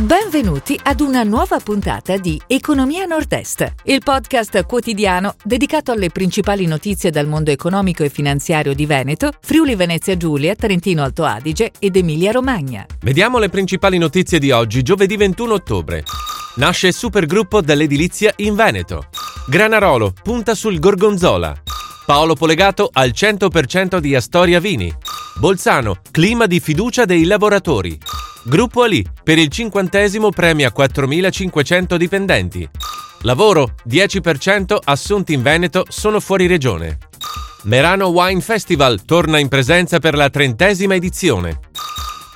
Benvenuti ad una nuova puntata di Economia Nord-Est, il podcast quotidiano dedicato alle principali notizie dal mondo economico e finanziario di Veneto, Friuli Venezia Giulia, Trentino Alto Adige ed Emilia Romagna. Vediamo le principali notizie di oggi, giovedì 21 ottobre. Nasce supergruppo dell'edilizia in Veneto. Granarolo punta sul Gorgonzola. Paolo Polegato al 100% di Astoria Vini. Bolzano, clima di fiducia dei lavoratori. Gruppo Ali, per il cinquantesimo premia 4.500 dipendenti. Lavoro, 10% assunti in Veneto sono fuori regione. Merano Wine Festival torna in presenza per la trentesima edizione.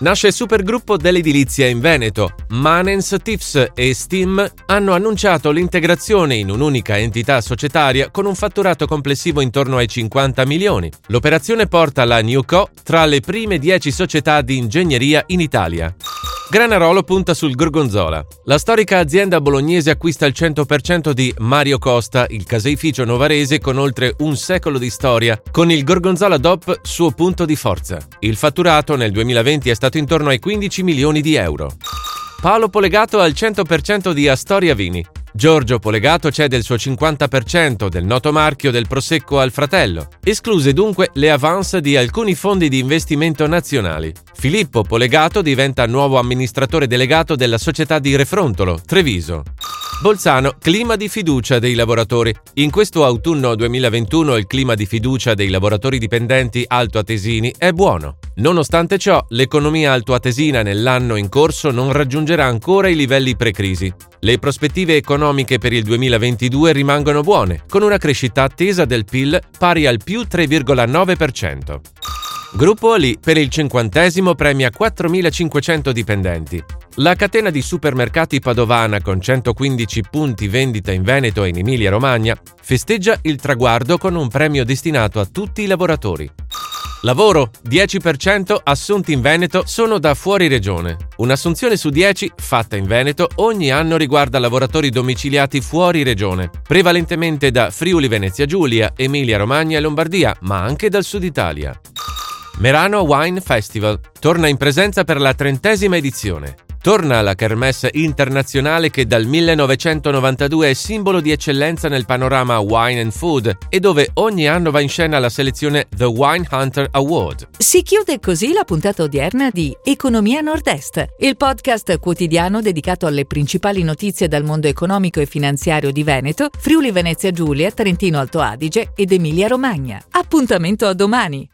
Nasce il supergruppo dell'edilizia in Veneto. Manens, Tifs e Steam hanno annunciato l'integrazione in un'unica entità societaria con un fatturato complessivo intorno ai 50 milioni. L'operazione porta la Newco tra le prime 10 società di ingegneria in Italia. Granarolo punta sul Gorgonzola. La storica azienda bolognese acquista il 100% di Mario Costa, il caseificio novarese con oltre un secolo di storia, con il Gorgonzola DOP suo punto di forza. Il fatturato nel 2020 è stato intorno ai 15 milioni di euro. Paolo Polegato al 100% di Astoria Vini. Giorgio Polegato cede il suo 50% del noto marchio del Prosecco al fratello, escluse dunque le avance di alcuni fondi di investimento nazionali. Filippo Polegato diventa nuovo amministratore delegato della società di Refrontolo, Treviso. Bolzano, clima di fiducia dei lavoratori. In questo autunno 2021 il clima di fiducia dei lavoratori dipendenti altoatesini è buono. Nonostante ciò, l'economia altoatesina nell'anno in corso non raggiungerà ancora i livelli pre-crisi. Le prospettive economiche per il 2022 rimangono buone, con una crescita attesa del PIL pari al più 3,9%. Gruppo Ali per il cinquantesimo premia 4.500 dipendenti. La catena di supermercati padovana con 115 punti vendita in Veneto e in Emilia-Romagna festeggia il traguardo con un premio destinato a tutti i lavoratori. Lavoro, 10% assunti in Veneto sono da fuori regione. Un'assunzione su 10 fatta in Veneto ogni anno riguarda lavoratori domiciliati fuori regione, prevalentemente da Friuli Venezia Giulia, Emilia Romagna e Lombardia, ma anche dal Sud Italia. Merano Wine Festival torna in presenza per la trentesima edizione. Torna la Kermesse internazionale che dal 1992 è simbolo di eccellenza nel panorama wine and food e dove ogni anno va in scena la selezione The Wine Hunter Award. Si chiude così la puntata odierna di Economia Nord-Est, il podcast quotidiano dedicato alle principali notizie dal mondo economico e finanziario di Veneto, Friuli Venezia Giulia, Trentino Alto Adige ed Emilia Romagna. Appuntamento a domani!